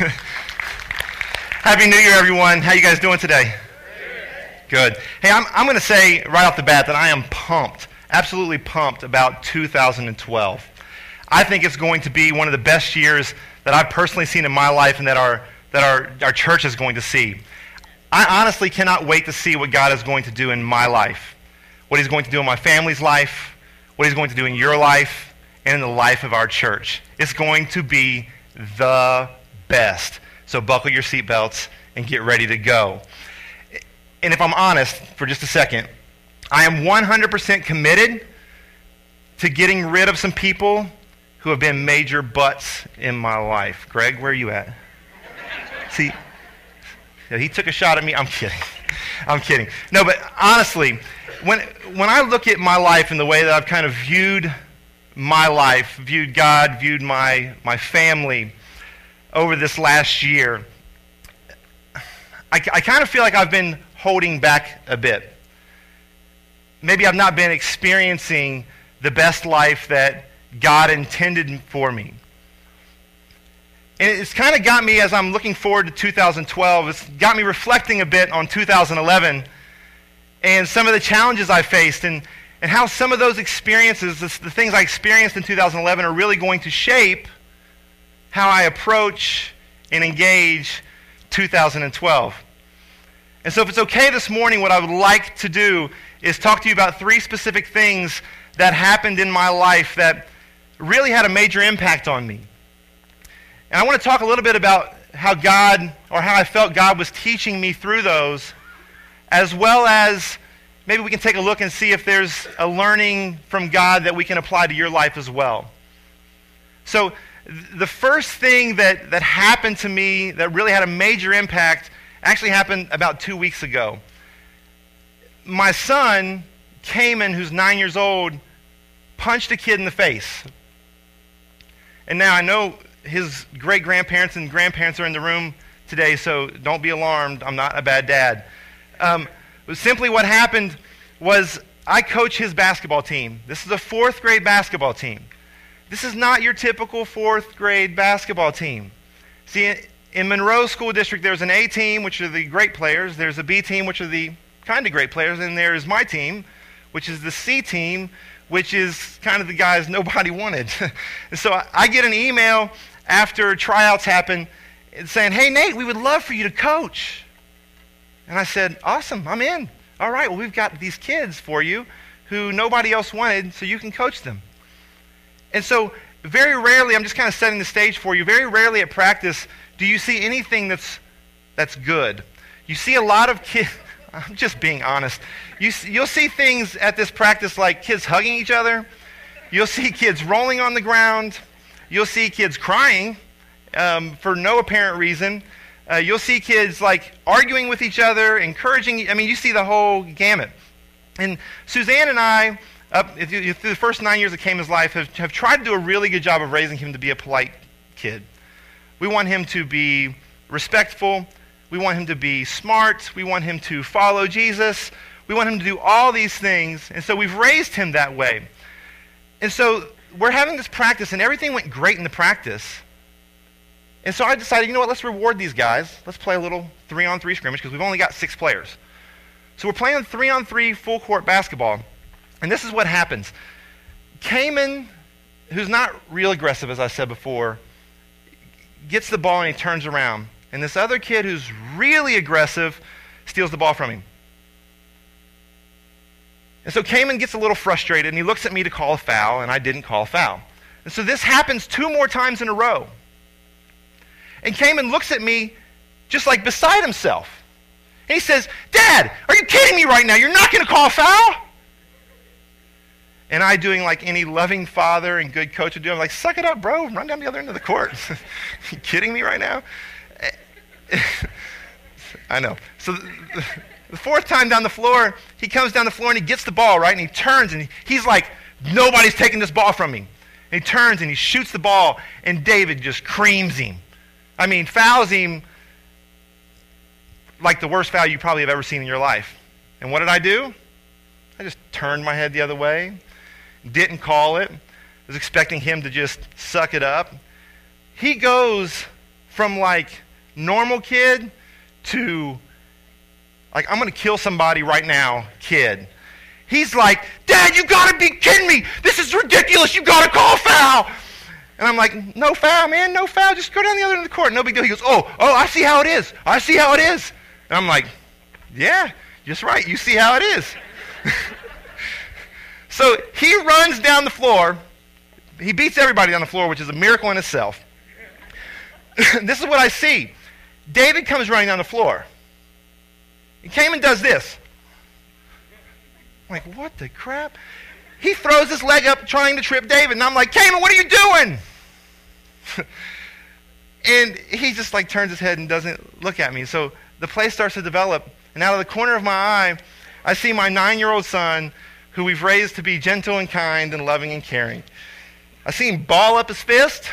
Happy New Year, everyone. How you guys doing today? Good. Hey, I'm, I'm going to say right off the bat that I am pumped, absolutely pumped about 2012. I think it's going to be one of the best years that I've personally seen in my life and that our, that our, our church is going to see. I honestly cannot wait to see what God is going to do in my life, what He's going to do in my family's life, what He's going to do in your life, and in the life of our church. It's going to be the best. So buckle your seatbelts and get ready to go. And if I'm honest for just a second, I am 100% committed to getting rid of some people who have been major butts in my life. Greg, where are you at? See, he took a shot at me. I'm kidding. I'm kidding. No, but honestly, when, when I look at my life and the way that I've kind of viewed my life, viewed God, viewed my, my family over this last year, I, I kind of feel like I've been holding back a bit. Maybe I've not been experiencing the best life that God intended for me. And it's kind of got me, as I'm looking forward to 2012, it's got me reflecting a bit on 2011 and some of the challenges I faced and, and how some of those experiences, the, the things I experienced in 2011, are really going to shape how I approach and engage 2012. And so, if it's okay this morning, what I would like to do is talk to you about three specific things that happened in my life that really had a major impact on me. And I want to talk a little bit about how God, or how I felt God was teaching me through those, as well as maybe we can take a look and see if there's a learning from God that we can apply to your life as well. So, the first thing that, that happened to me that really had a major impact actually happened about two weeks ago. My son, Cayman, who's nine years old, punched a kid in the face. And now I know his great grandparents and grandparents are in the room today, so don't be alarmed. I'm not a bad dad. Um, simply what happened was I coach his basketball team. This is a fourth grade basketball team. This is not your typical fourth grade basketball team. See, in Monroe School District, there's an A team, which are the great players. There's a B team, which are the kind of great players. And there's my team, which is the C team, which is kind of the guys nobody wanted. so I get an email after tryouts happen saying, Hey, Nate, we would love for you to coach. And I said, Awesome, I'm in. All right, well, we've got these kids for you who nobody else wanted, so you can coach them. And so, very rarely, I'm just kind of setting the stage for you, very rarely at practice do you see anything that's, that's good. You see a lot of kids, I'm just being honest. You, you'll see things at this practice like kids hugging each other. You'll see kids rolling on the ground. You'll see kids crying um, for no apparent reason. Uh, you'll see kids like arguing with each other, encouraging. I mean, you see the whole gamut. And Suzanne and I up through the first nine years of Cayman's life, have, have tried to do a really good job of raising him to be a polite kid. We want him to be respectful. We want him to be smart. We want him to follow Jesus. We want him to do all these things. And so we've raised him that way. And so we're having this practice, and everything went great in the practice. And so I decided, you know what, let's reward these guys. Let's play a little three on three scrimmage because we've only got six players. So we're playing three on three full court basketball. And this is what happens. Cayman, who's not real aggressive, as I said before, gets the ball and he turns around. And this other kid who's really aggressive steals the ball from him. And so Cayman gets a little frustrated and he looks at me to call a foul, and I didn't call a foul. And so this happens two more times in a row. And Cayman looks at me just like beside himself. And he says, Dad, are you kidding me right now? You're not going to call a foul? And I, doing like any loving father and good coach would do, I'm like, suck it up, bro. Run down the other end of the court. you kidding me right now? I know. So the, fourth time down the floor, he comes down the floor and he gets the ball, right? And he turns and he's like, nobody's taking this ball from me. And he turns and he shoots the ball, and David just creams him. I mean, fouls him like the worst foul you probably have ever seen in your life. And what did I do? I just turned my head the other way didn't call it, was expecting him to just suck it up. He goes from like normal kid to like I'm going to kill somebody right now kid. He's like, Dad, you got to be kidding me. This is ridiculous. You got to call foul. And I'm like, no foul, man, no foul. Just go down the other end of the court. No big deal. He goes, oh, oh, I see how it is. I see how it is. And I'm like, yeah, just right. You see how it is. so he runs down the floor. He beats everybody on the floor, which is a miracle in itself. this is what I see. David comes running down the floor. He came and does this. I'm like, what the crap? He throws his leg up trying to trip David. And I'm like, Cayman, what are you doing? and he just like turns his head and doesn't look at me. So the play starts to develop. And out of the corner of my eye, I see my nine year old son, who we've raised to be gentle and kind and loving and caring. I see him ball up his fist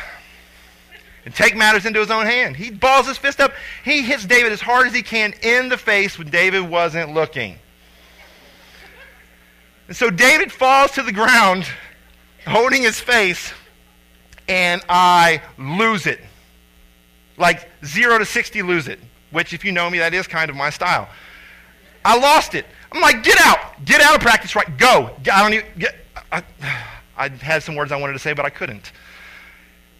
and take matters into his own hand. He balls his fist up. He hits David as hard as he can in the face when David wasn't looking. And so David falls to the ground, holding his face, and I lose it. Like 0 to 60, lose it. Which, if you know me, that is kind of my style. I lost it. I'm like, get out. Get out of practice right. Go. I don't even get. I, I had some words I wanted to say, but I couldn't.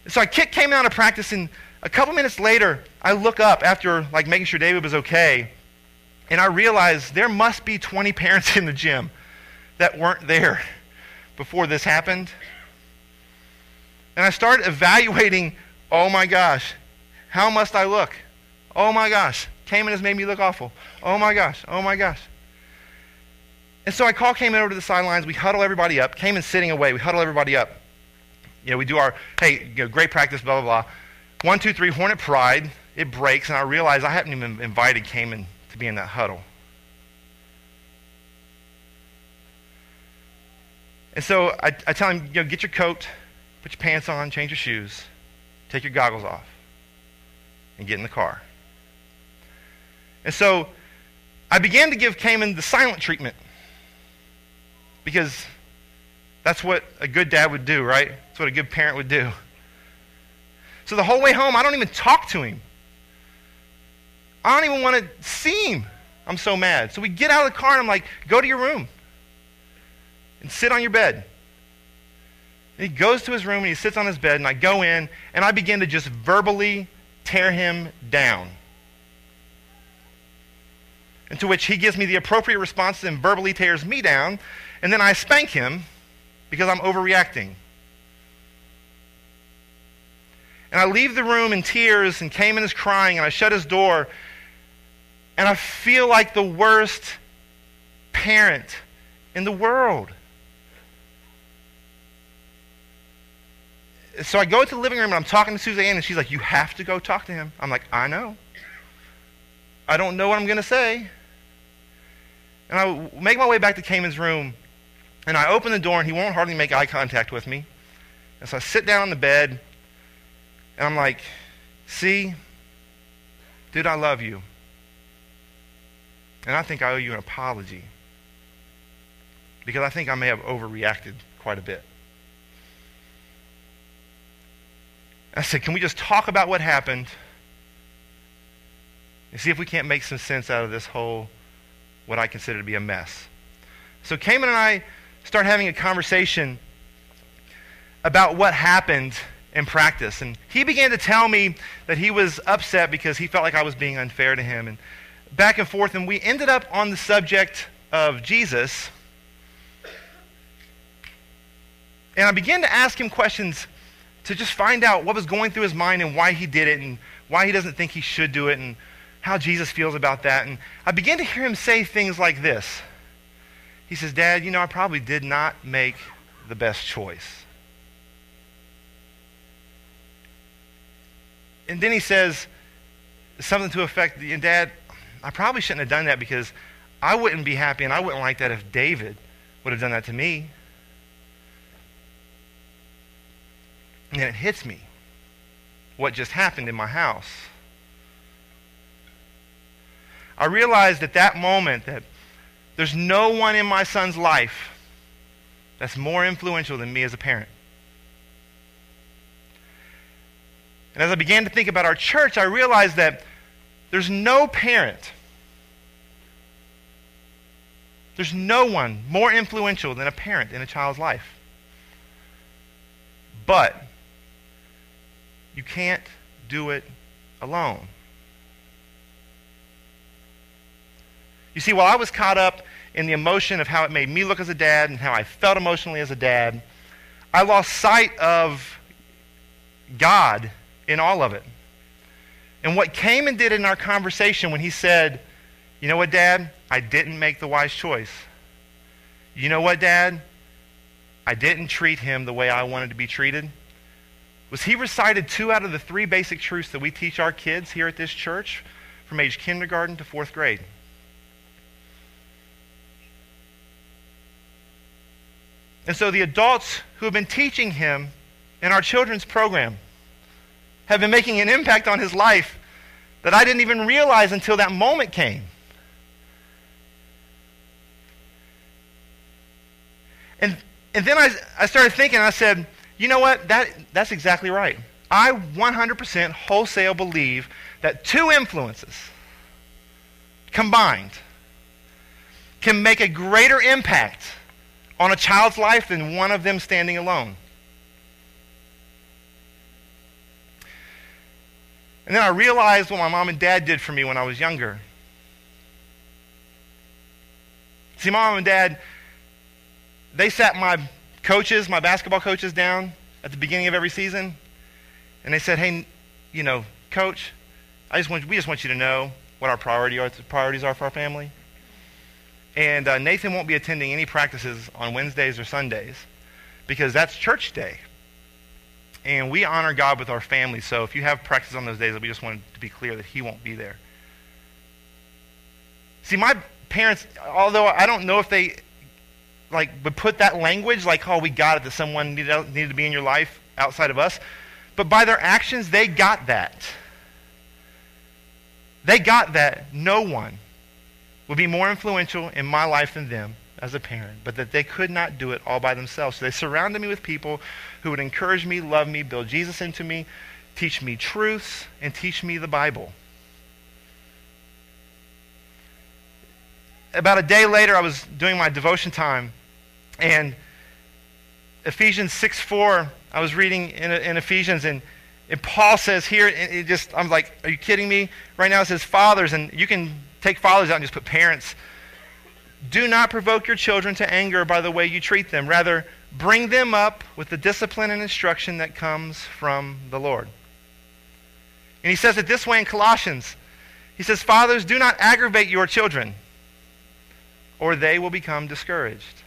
So I came out of practice, and a couple minutes later, I look up after like making sure David was okay, and I realize there must be 20 parents in the gym that weren't there before this happened. And I started evaluating oh my gosh, how must I look? Oh my gosh, Cayman has made me look awful. Oh my gosh, oh my gosh. And so I call Cayman over to the sidelines. We huddle everybody up. Cayman's sitting away. We huddle everybody up. You know, we do our, hey, you know, great practice, blah, blah, blah. One, two, three, Hornet Pride. It breaks, and I realize I haven't even invited Cayman to be in that huddle. And so I, I tell him, you know, get your coat, put your pants on, change your shoes, take your goggles off, and get in the car. And so I began to give Cayman the silent treatment because that's what a good dad would do, right? That's what a good parent would do. So the whole way home, I don't even talk to him. I don't even want to see him. I'm so mad. So we get out of the car and I'm like, go to your room and sit on your bed. And he goes to his room and he sits on his bed, and I go in and I begin to just verbally tear him down. And to which he gives me the appropriate response and verbally tears me down, and then I spank him because I'm overreacting. And I leave the room in tears, and Cayman is crying, and I shut his door, and I feel like the worst parent in the world. so I go to the living room and I'm talking to Suzanne, and she's like, You have to go talk to him. I'm like, I know. I don't know what I'm going to say. And I make my way back to Cayman's room, and I open the door, and he won't hardly make eye contact with me. And so I sit down on the bed, and I'm like, See, dude, I love you. And I think I owe you an apology. Because I think I may have overreacted quite a bit. I said, Can we just talk about what happened and see if we can't make some sense out of this whole, what I consider to be a mess? So Cayman and I start having a conversation about what happened in practice. And he began to tell me that he was upset because he felt like I was being unfair to him. And back and forth. And we ended up on the subject of Jesus. And I began to ask him questions to just find out what was going through his mind and why he did it and why he doesn't think he should do it and how Jesus feels about that. And I began to hear him say things like this. He says, Dad, you know, I probably did not make the best choice. And then he says something to effect, and Dad, I probably shouldn't have done that because I wouldn't be happy and I wouldn't like that if David would have done that to me. And it hits me what just happened in my house. I realized at that moment that there's no one in my son's life that's more influential than me as a parent. And as I began to think about our church, I realized that there's no parent, there's no one more influential than a parent in a child's life. But you can't do it alone. You see, while I was caught up in the emotion of how it made me look as a dad and how I felt emotionally as a dad, I lost sight of God in all of it. And what Cayman did in our conversation when he said, You know what, Dad? I didn't make the wise choice. You know what, Dad? I didn't treat him the way I wanted to be treated. Was he recited two out of the three basic truths that we teach our kids here at this church from age kindergarten to fourth grade. And so the adults who have been teaching him in our children's program have been making an impact on his life that I didn't even realize until that moment came. And, and then I, I started thinking, I said, you know what? That, that's exactly right. I 100% wholesale believe that two influences combined can make a greater impact on a child's life than one of them standing alone. And then I realized what my mom and dad did for me when I was younger. See, mom and dad, they sat my coaches, my basketball coaches down at the beginning of every season, and they said, hey, you know, coach, I just want, we just want you to know what our priority are, priorities are for our family. And uh, Nathan won't be attending any practices on Wednesdays or Sundays because that's church day. And we honor God with our family. So if you have practice on those days, we just wanted to be clear that he won't be there. See, my parents, although I don't know if they like would put that language like, oh, we got it that someone needed, needed to be in your life outside of us, but by their actions, they got that. They got that no one would be more influential in my life than them as a parent, but that they could not do it all by themselves. So they surrounded me with people who would encourage me, love me, build Jesus into me, teach me truths, and teach me the Bible. About a day later, I was doing my devotion time, and Ephesians 6 4, I was reading in, in Ephesians, and, and Paul says here, it just, I'm like, are you kidding me? Right now it says fathers, and you can take fathers out and just put parents. Do not provoke your children to anger by the way you treat them. Rather, bring them up with the discipline and instruction that comes from the Lord. And he says it this way in Colossians. He says, Fathers, do not aggravate your children, or they will become discouraged.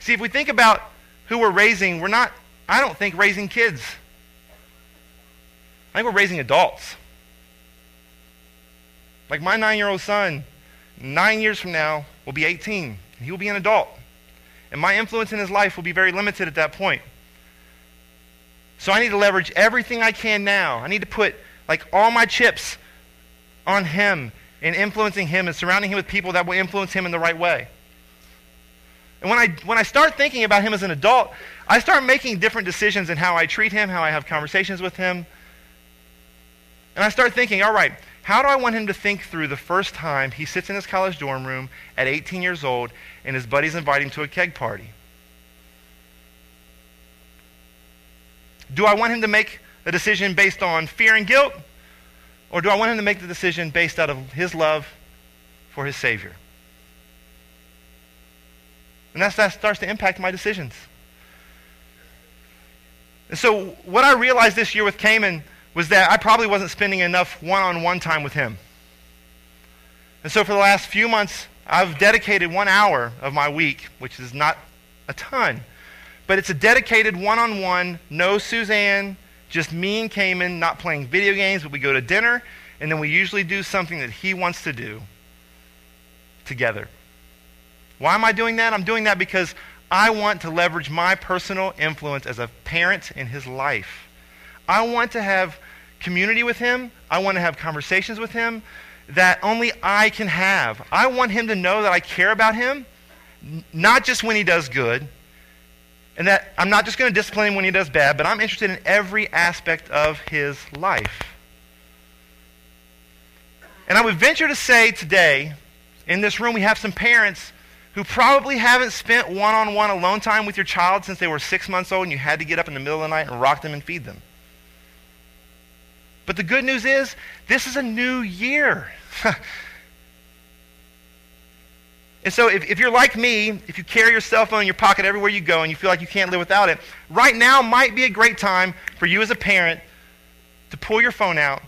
See, if we think about who we're raising, we're not, I don't think, raising kids. I think we're raising adults. Like my nine year old son, nine years from now, will be 18, and he will be an adult. And my influence in his life will be very limited at that point. So I need to leverage everything I can now. I need to put like all my chips on him and influencing him and surrounding him with people that will influence him in the right way. And when I, when I start thinking about him as an adult, I start making different decisions in how I treat him, how I have conversations with him, and I start thinking, all right, how do I want him to think through the first time he sits in his college dorm room at 18 years old and his buddies invite him to a keg party? Do I want him to make a decision based on fear and guilt? Or do I want him to make the decision based out of his love for his Savior? And that starts to impact my decisions. And so, what I realized this year with Cayman was that I probably wasn't spending enough one on one time with him. And so for the last few months, I've dedicated one hour of my week, which is not a ton, but it's a dedicated one on one, no Suzanne, just me and Cayman, not playing video games, but we go to dinner, and then we usually do something that he wants to do together. Why am I doing that? I'm doing that because I want to leverage my personal influence as a parent in his life. I want to have community with him. I want to have conversations with him that only I can have. I want him to know that I care about him, not just when he does good, And that I'm not just going to discipline him when he does bad, but I'm interested in every aspect of his life. And I would venture to say today, in this room, we have some parents who probably haven't spent one on one alone time with your child since they were six months old and you had to get up in the middle of the night and rock them and feed them. But the good news is, this is a new year. and so, if, if you're like me, if you carry your cell phone in your pocket everywhere you go and you feel like you can't live without it, right now might be a great time for you as a parent to pull your phone out,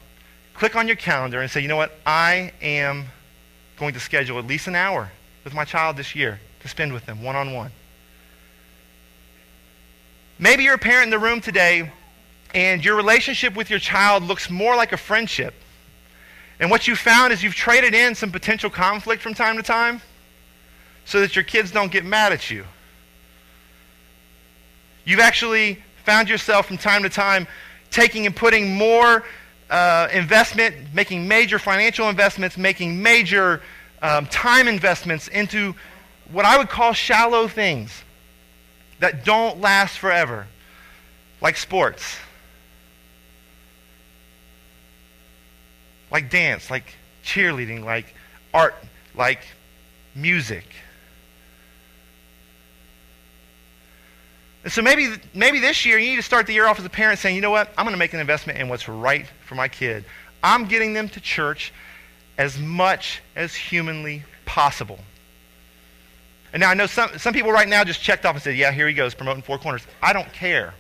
click on your calendar, and say, you know what? I am going to schedule at least an hour with my child this year to spend with them one on one. Maybe you're a parent in the room today and your relationship with your child looks more like a friendship. And what you found is you've traded in some potential conflict from time to time so that your kids don't get mad at you. You've actually found yourself from time to time taking and putting more uh, investment, making major financial investments, making major um, time investments into what I would call shallow things that don't last forever, like sports. Like dance, like cheerleading, like art, like music. And so maybe, maybe this year you need to start the year off as a parent saying, you know what, I'm going to make an investment in what's right for my kid. I'm getting them to church as much as humanly possible. And now I know some, some people right now just checked off and said, yeah, here he goes, promoting Four Corners. I don't care.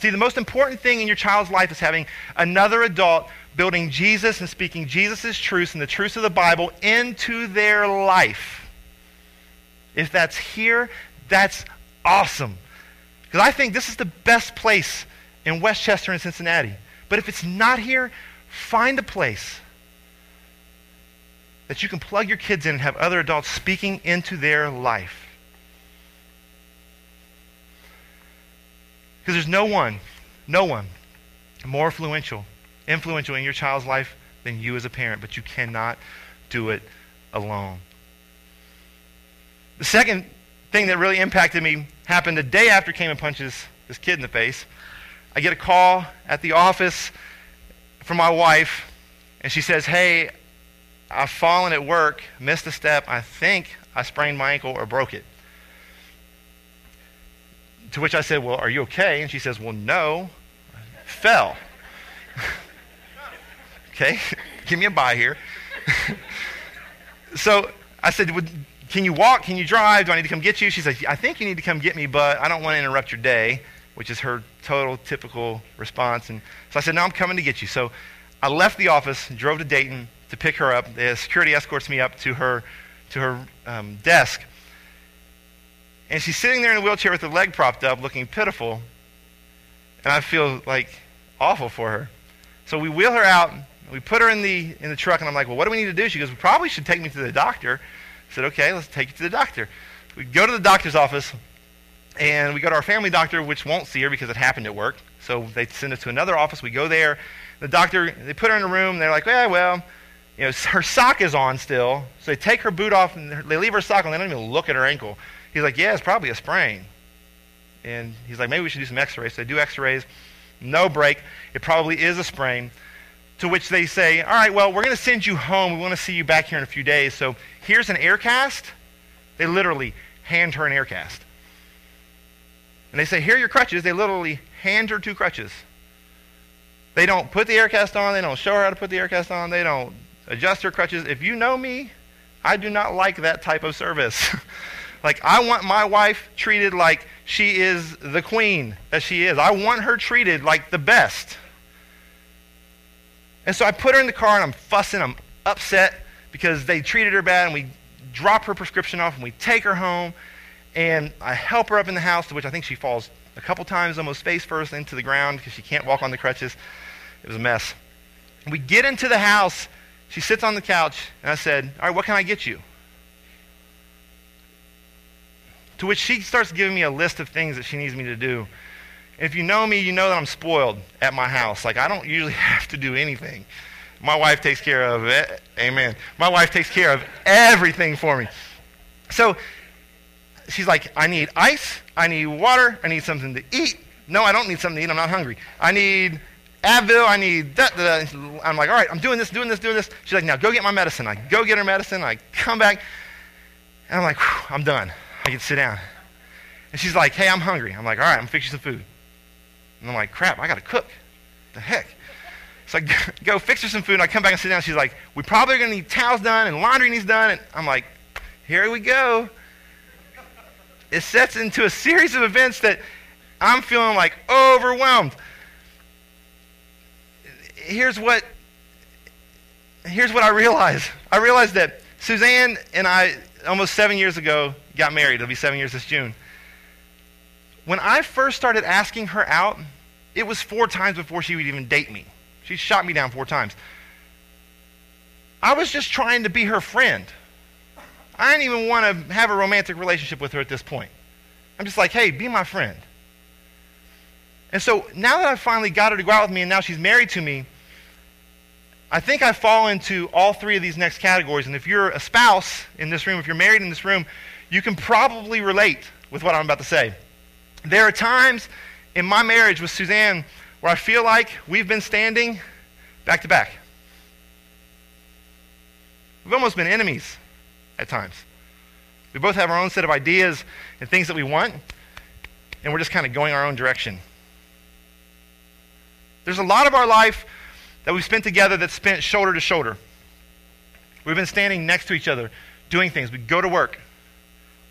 See, the most important thing in your child's life is having another adult building Jesus and speaking Jesus' truths and the truths of the Bible into their life. If that's here, that's awesome. Because I think this is the best place in West Chester and Cincinnati. But if it's not here, find a place that you can plug your kids in and have other adults speaking into their life. Because there's no one, no one more influential, influential in your child's life than you as a parent, but you cannot do it alone. The second thing that really impacted me happened the day after Cayman punches this kid in the face. I get a call at the office from my wife, and she says, Hey, I've fallen at work, missed a step. I think I sprained my ankle or broke it. To which I said, Well, are you okay? And she says, Well, no. Fell. okay, give me a bye here. so I said, Can you walk? Can you drive? Do I need to come get you? She said, I think you need to come get me, but I don't want to interrupt your day, which is her total typical response. And so I said, No, I'm coming to get you. So I left the office, drove to Dayton to pick her up. The security escorts me up to her, to her um, desk. And she's sitting there in a wheelchair with her leg propped up, looking pitiful. And I feel like awful for her. So we wheel her out. We put her in the, in the truck, and I'm like, well, what do we need to do? She goes, we probably should take me to the doctor. I said, okay, let's take you to the doctor. We go to the doctor's office, and we go to our family doctor, which won't see her because it happened at work. So they send us to another office. We go there. The doctor, they put her in a room. They're like, yeah, well, you know, her sock is on still. So they take her boot off, and they leave her sock on. They don't even look at her ankle. He's like, yeah, it's probably a sprain. And he's like, maybe we should do some x-rays. So they do x-rays. No break. It probably is a sprain. To which they say, all right, well, we're going to send you home. We want to see you back here in a few days. So here's an air cast. They literally hand her an air cast. And they say, here are your crutches. They literally hand her two crutches. They don't put the air cast on. They don't show her how to put the air cast on. They don't adjust her crutches. If you know me, I do not like that type of service. Like, I want my wife treated like she is the queen that she is. I want her treated like the best. And so I put her in the car and I'm fussing. I'm upset because they treated her bad and we drop her prescription off and we take her home and I help her up in the house, to which I think she falls a couple times almost face first into the ground because she can't walk on the crutches. It was a mess. We get into the house. She sits on the couch and I said, All right, what can I get you? To which she starts giving me a list of things that she needs me to do. If you know me, you know that I'm spoiled at my house. Like, I don't usually have to do anything. My wife takes care of it. Amen. My wife takes care of everything for me. So she's like, I need ice, I need water. I need something to eat. No, I don't need something to eat. I'm not hungry. I need Advil. I need that. that. I'm like, all right, I'm doing this, doing this, doing this. She's like, now go get my medicine. I go get her medicine. I come back. And I'm like, I'm done. I can sit down. And she's like, hey, I'm hungry. I'm like, all right, I'm fixing some food. And I'm like, crap, I got to cook. The heck? So I go fix her some food, and I come back and sit down. She's like, we probably are going to need towels done, and laundry needs done. And I'm like, here we go. It sets into a series of events that I'm feeling like overwhelmed. Here's what, here's what I realized. I realized that Suzanne and I, almost seven years ago, got married. It'll be seven years this June. When I first started asking her out, it was four times before she would even date me. She shot me down four times. I was just trying to be her friend. I didn't even want to have a romantic relationship with her at this point. I'm just like, hey, be my friend. And so now that I've finally got her to go out with me and now she's married to me, I think I fall into all three of these next categories. And if you're a spouse in this room, if you're married in this room, you can probably relate with what I'm about to say. There are times in my marriage with Suzanne where I feel like we've been standing back to back. We've almost been enemies at times. We both have our own set of ideas and things that we want, and we're just kind of going our own direction. There's a lot of our life that we've spent together that's spent shoulder to shoulder. We've been standing next to each other, doing things. We go to work.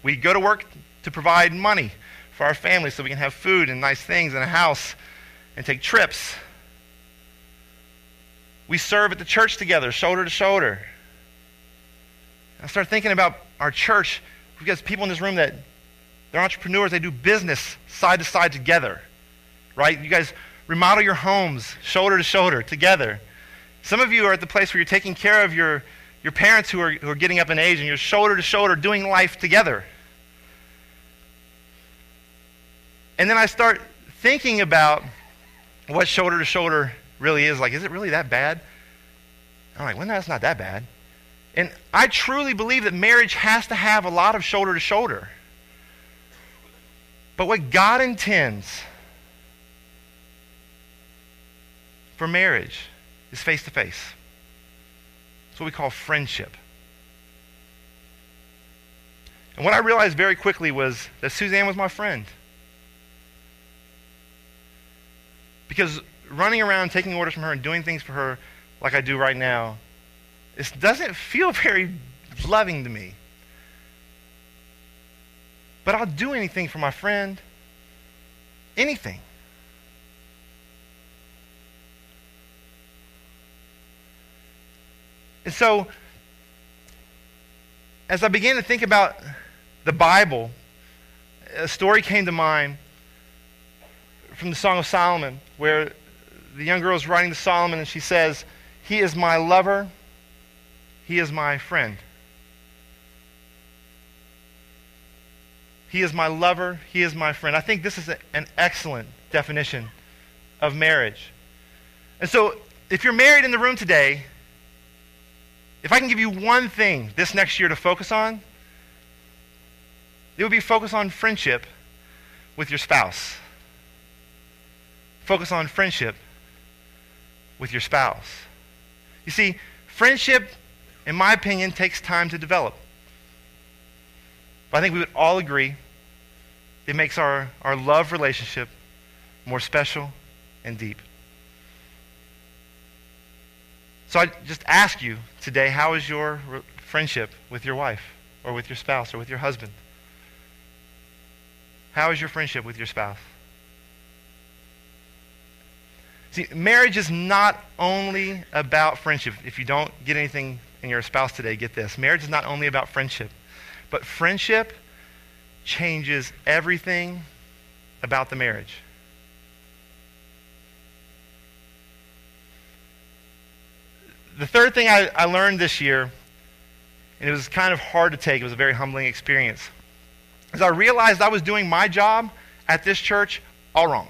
We go to work to provide money for our family so we can have food and nice things and a house and take trips. We serve at the church together, shoulder to shoulder. I start thinking about our church. We've got people in this room that they're entrepreneurs. They do business side to side together, right? You guys remodel your homes shoulder to shoulder together. Some of you are at the place where you're taking care of your, your parents who are, who are getting up in age and you're shoulder to shoulder doing life together. And then I start thinking about what shoulder to shoulder really is. Like, is it really that bad? I'm like, well, no, that's not that bad. And I truly believe that marriage has to have a lot of shoulder to shoulder. But what God intends for marriage is face to face. It's what we call friendship. And what I realized very quickly was that Suzanne was my friend. Because running around taking orders from her and doing things for her like I do right now, it doesn't feel very loving to me. But I'll do anything for my friend. Anything. And so, as I began to think about the Bible, a story came to mind from the Song of Solomon, where the young girl is writing to Solomon and she says, He is my lover, he is my friend. He is my lover, he is my friend. I think this is a, an excellent definition of marriage. And so, if you're married in the room today, if I can give you one thing this next year to focus on, it would be focus on friendship with your spouse. Focus on friendship with your spouse. You see, friendship, in my opinion, takes time to develop. But I think we would all agree it makes our, our love relationship more special and deep. So I just ask you today how is your friendship with your wife or with your spouse or with your husband? How is your friendship with your spouse? See, marriage is not only about friendship. If you don't get anything in your spouse today, get this. Marriage is not only about friendship, but friendship changes everything about the marriage. the third thing I, I learned this year, and it was kind of hard to take, it was a very humbling experience, is I realized I was doing my job at this church all wrong.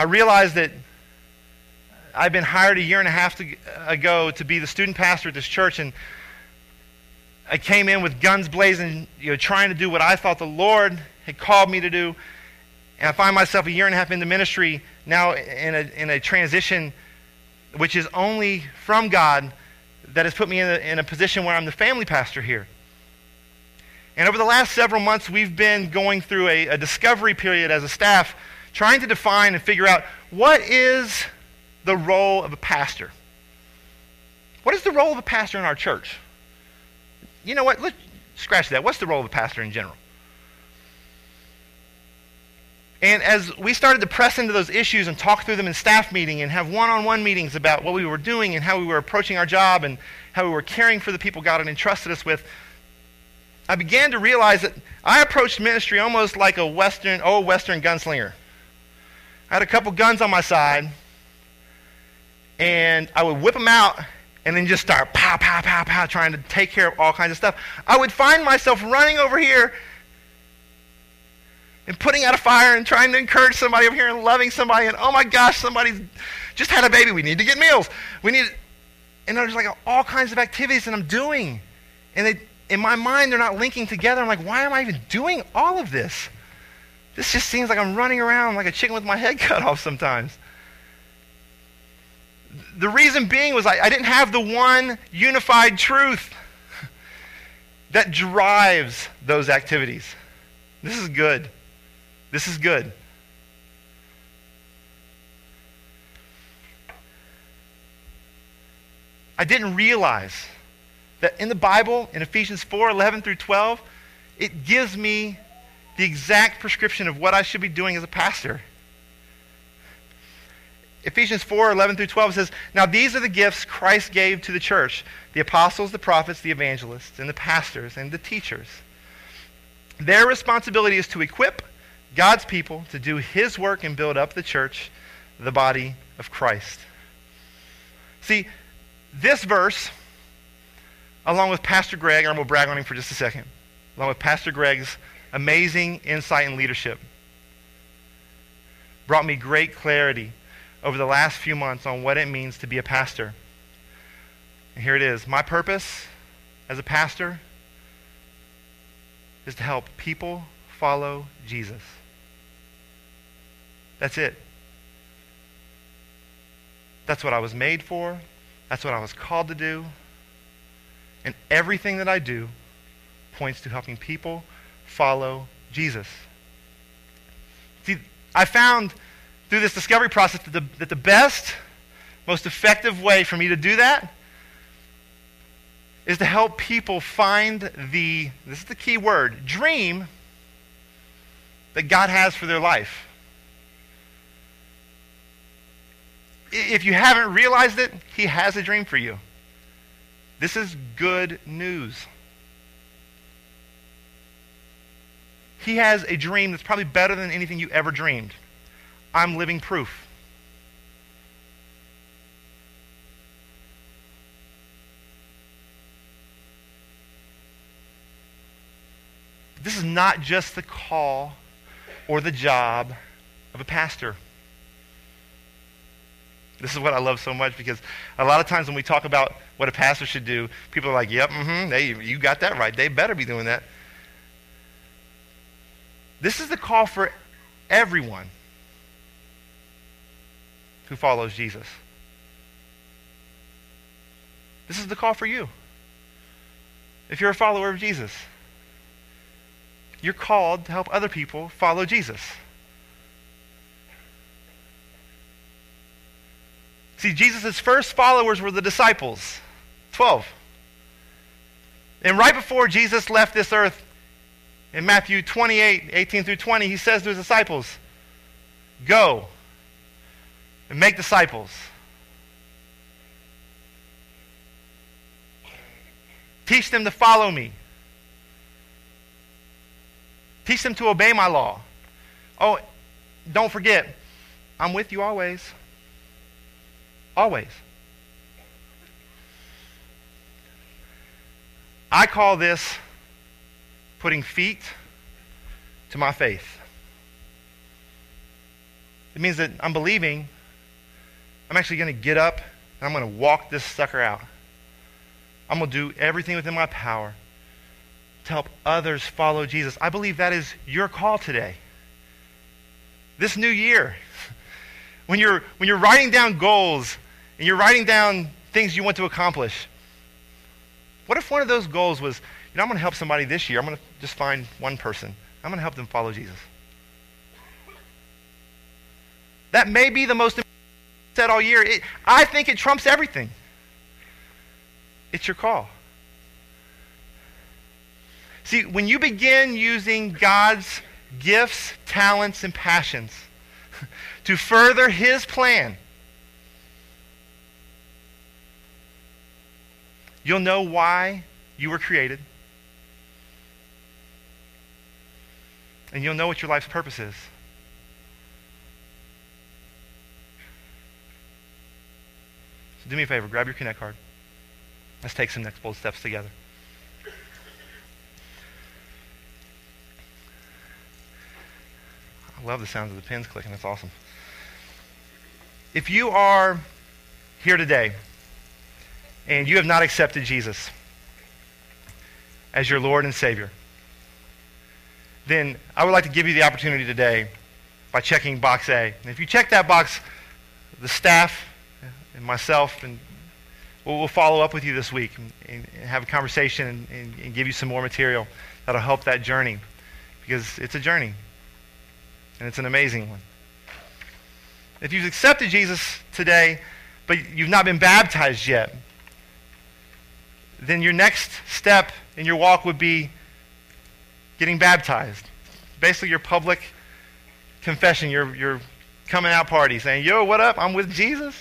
I realized that I'd been hired a year and a half to, ago to be the student pastor at this church, and I came in with guns blazing, you know, trying to do what I thought the Lord had called me to do. And I find myself a year and a half into ministry now in a, in a transition which is only from God that has put me in a, in a position where I'm the family pastor here. And over the last several months, we've been going through a, a discovery period as a staff, trying to define and figure out what is the role of a pastor. What is the role of a pastor in our church? You know what? Let's scratch that. What's the role of a pastor in general? And as we started to press into those issues and talk through them in staff meeting and have one on one meetings about what we were doing and how we were approaching our job and how we were caring for the people God had entrusted us with, I began to realize that I approached ministry almost like a Western, old Western gunslinger. I had a couple guns on my side, and I would whip them out and then just start pow, pow, pow, pow, trying to take care of all kinds of stuff. I would find myself running over here and putting out a fire and trying to encourage somebody over here and loving somebody and oh my gosh, somebody's just had a baby. We need to get meals. We need, and there's like all kinds of activities that I'm doing, and they, in my mind they're not linking together. I'm like, why am I even doing all of this? This just seems like I'm running around like a chicken with my head cut off sometimes. The reason being was I, I didn't have the one unified truth that drives those activities. This is good. This is good. I didn't realize that in the Bible, in Ephesians 4 11 through 12, it gives me the exact prescription of what I should be doing as a pastor. Ephesians 4 11 through 12 says, Now these are the gifts Christ gave to the church the apostles, the prophets, the evangelists, and the pastors, and the teachers. Their responsibility is to equip, God's people to do his work and build up the church, the body of Christ. See, this verse, along with Pastor Greg, and I'm going to brag on him for just a second, along with Pastor Greg's amazing insight and leadership, brought me great clarity over the last few months on what it means to be a pastor. And here it is. My purpose as a pastor is to help people follow Jesus. That's it. That's what I was made for. That's what I was called to do. And everything that I do points to helping people follow Jesus. See, I found through this discovery process that the, that the best, most effective way for me to do that is to help people find the, this is the key word, dream that God has for their life. if you haven't realized it, he has a dream for you. This is good news. He has a dream that's probably better than anything you ever dreamed. I'm living proof. This is not just the call or the job of a pastor. This is what I love so much because a lot of times when we talk about what a pastor should do, people are like, yep, mm-hmm, they, you got that right. They better be doing that. This is the call for everyone who follows Jesus. This is the call for you. If you're a follower of Jesus, you're called to help other people follow Jesus. See, Jesus' first followers were the disciples, 12. And right before Jesus left this earth, in Matthew 28, 18 through 20, he says to his disciples, Go and make disciples. Teach them to follow me. Teach them to obey my law. Oh, don't forget, I'm with you always. Always. I call this putting feet to my faith. It means that I'm believing I'm actually going to get up and I'm going to walk this sucker out. I'm going to do everything within my power to help others follow Jesus. I believe that is your call today. This new year, when you're, when you're writing down goals and you're writing down things you want to accomplish, what if one of those goals was, you know, I'm going to help somebody this year. I'm going to just find one person. I'm going to help them follow Jesus. That may be the most important said all year. It, I think it trumps everything. It's your call. See, when you begin using God's gifts, talents, and passions to further His plan, you'll know why you were created. And you'll know what your life's purpose is. So do me a favor, grab your Connect card. Let's take some next bold steps together. I love the sounds of the pins clicking. That's awesome. If you are here today and you have not accepted Jesus as your Lord and Savior, then I would like to give you the opportunity today by checking box A. And if you check that box, the staff and myself and we'll, we'll follow up with you this week and, and have a conversation and, and, and give you some more material that'll help that journey because it's a journey and it's an amazing one. If you've accepted Jesus today, but you've not been baptized yet, then your next step in your walk would be getting baptized. Basically, your public confession, your, your coming out party, saying, Yo, what up? I'm with Jesus.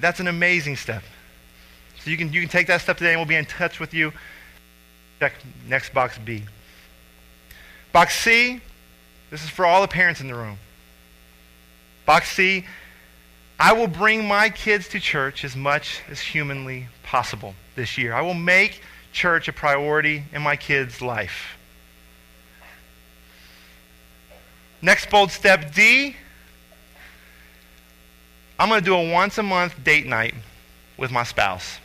That's an amazing step. So you can, you can take that step today, and we'll be in touch with you. Check next box B. Box C this is for all the parents in the room. Box C, I will bring my kids to church as much as humanly possible this year. I will make church a priority in my kids' life. Next bold step D, I'm going to do a once a month date night with my spouse.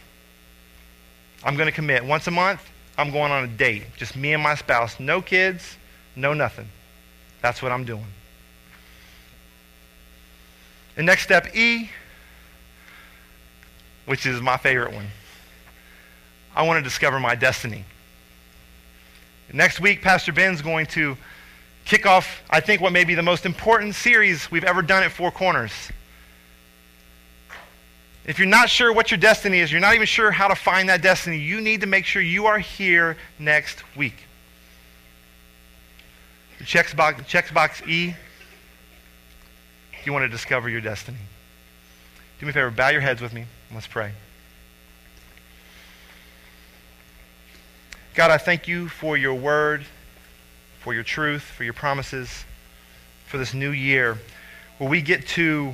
I'm going to commit. Once a month, I'm going on a date. Just me and my spouse. No kids, no nothing. That's what I'm doing. The next step, E, which is my favorite one. I want to discover my destiny. Next week, Pastor Ben's going to kick off, I think, what may be the most important series we've ever done at Four Corners. If you're not sure what your destiny is, you're not even sure how to find that destiny, you need to make sure you are here next week. Checks box, checks box E, you want to discover your destiny. Do me a favor, bow your heads with me. and Let's pray. God, I thank you for your word, for your truth, for your promises, for this new year where we get to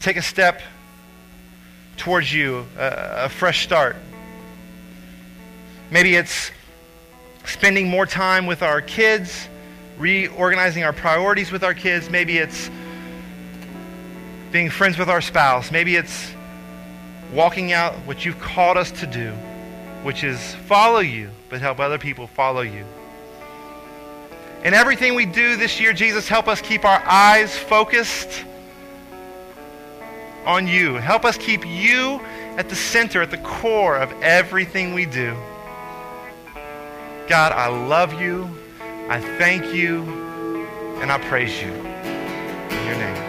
take a step towards you, a, a fresh start. Maybe it's spending more time with our kids, reorganizing our priorities with our kids. Maybe it's being friends with our spouse. Maybe it's walking out what you've called us to do, which is follow you, but help other people follow you. In everything we do this year, Jesus, help us keep our eyes focused on you. Help us keep you at the center, at the core of everything we do. God, I love you. I thank you. And I praise you. In your name.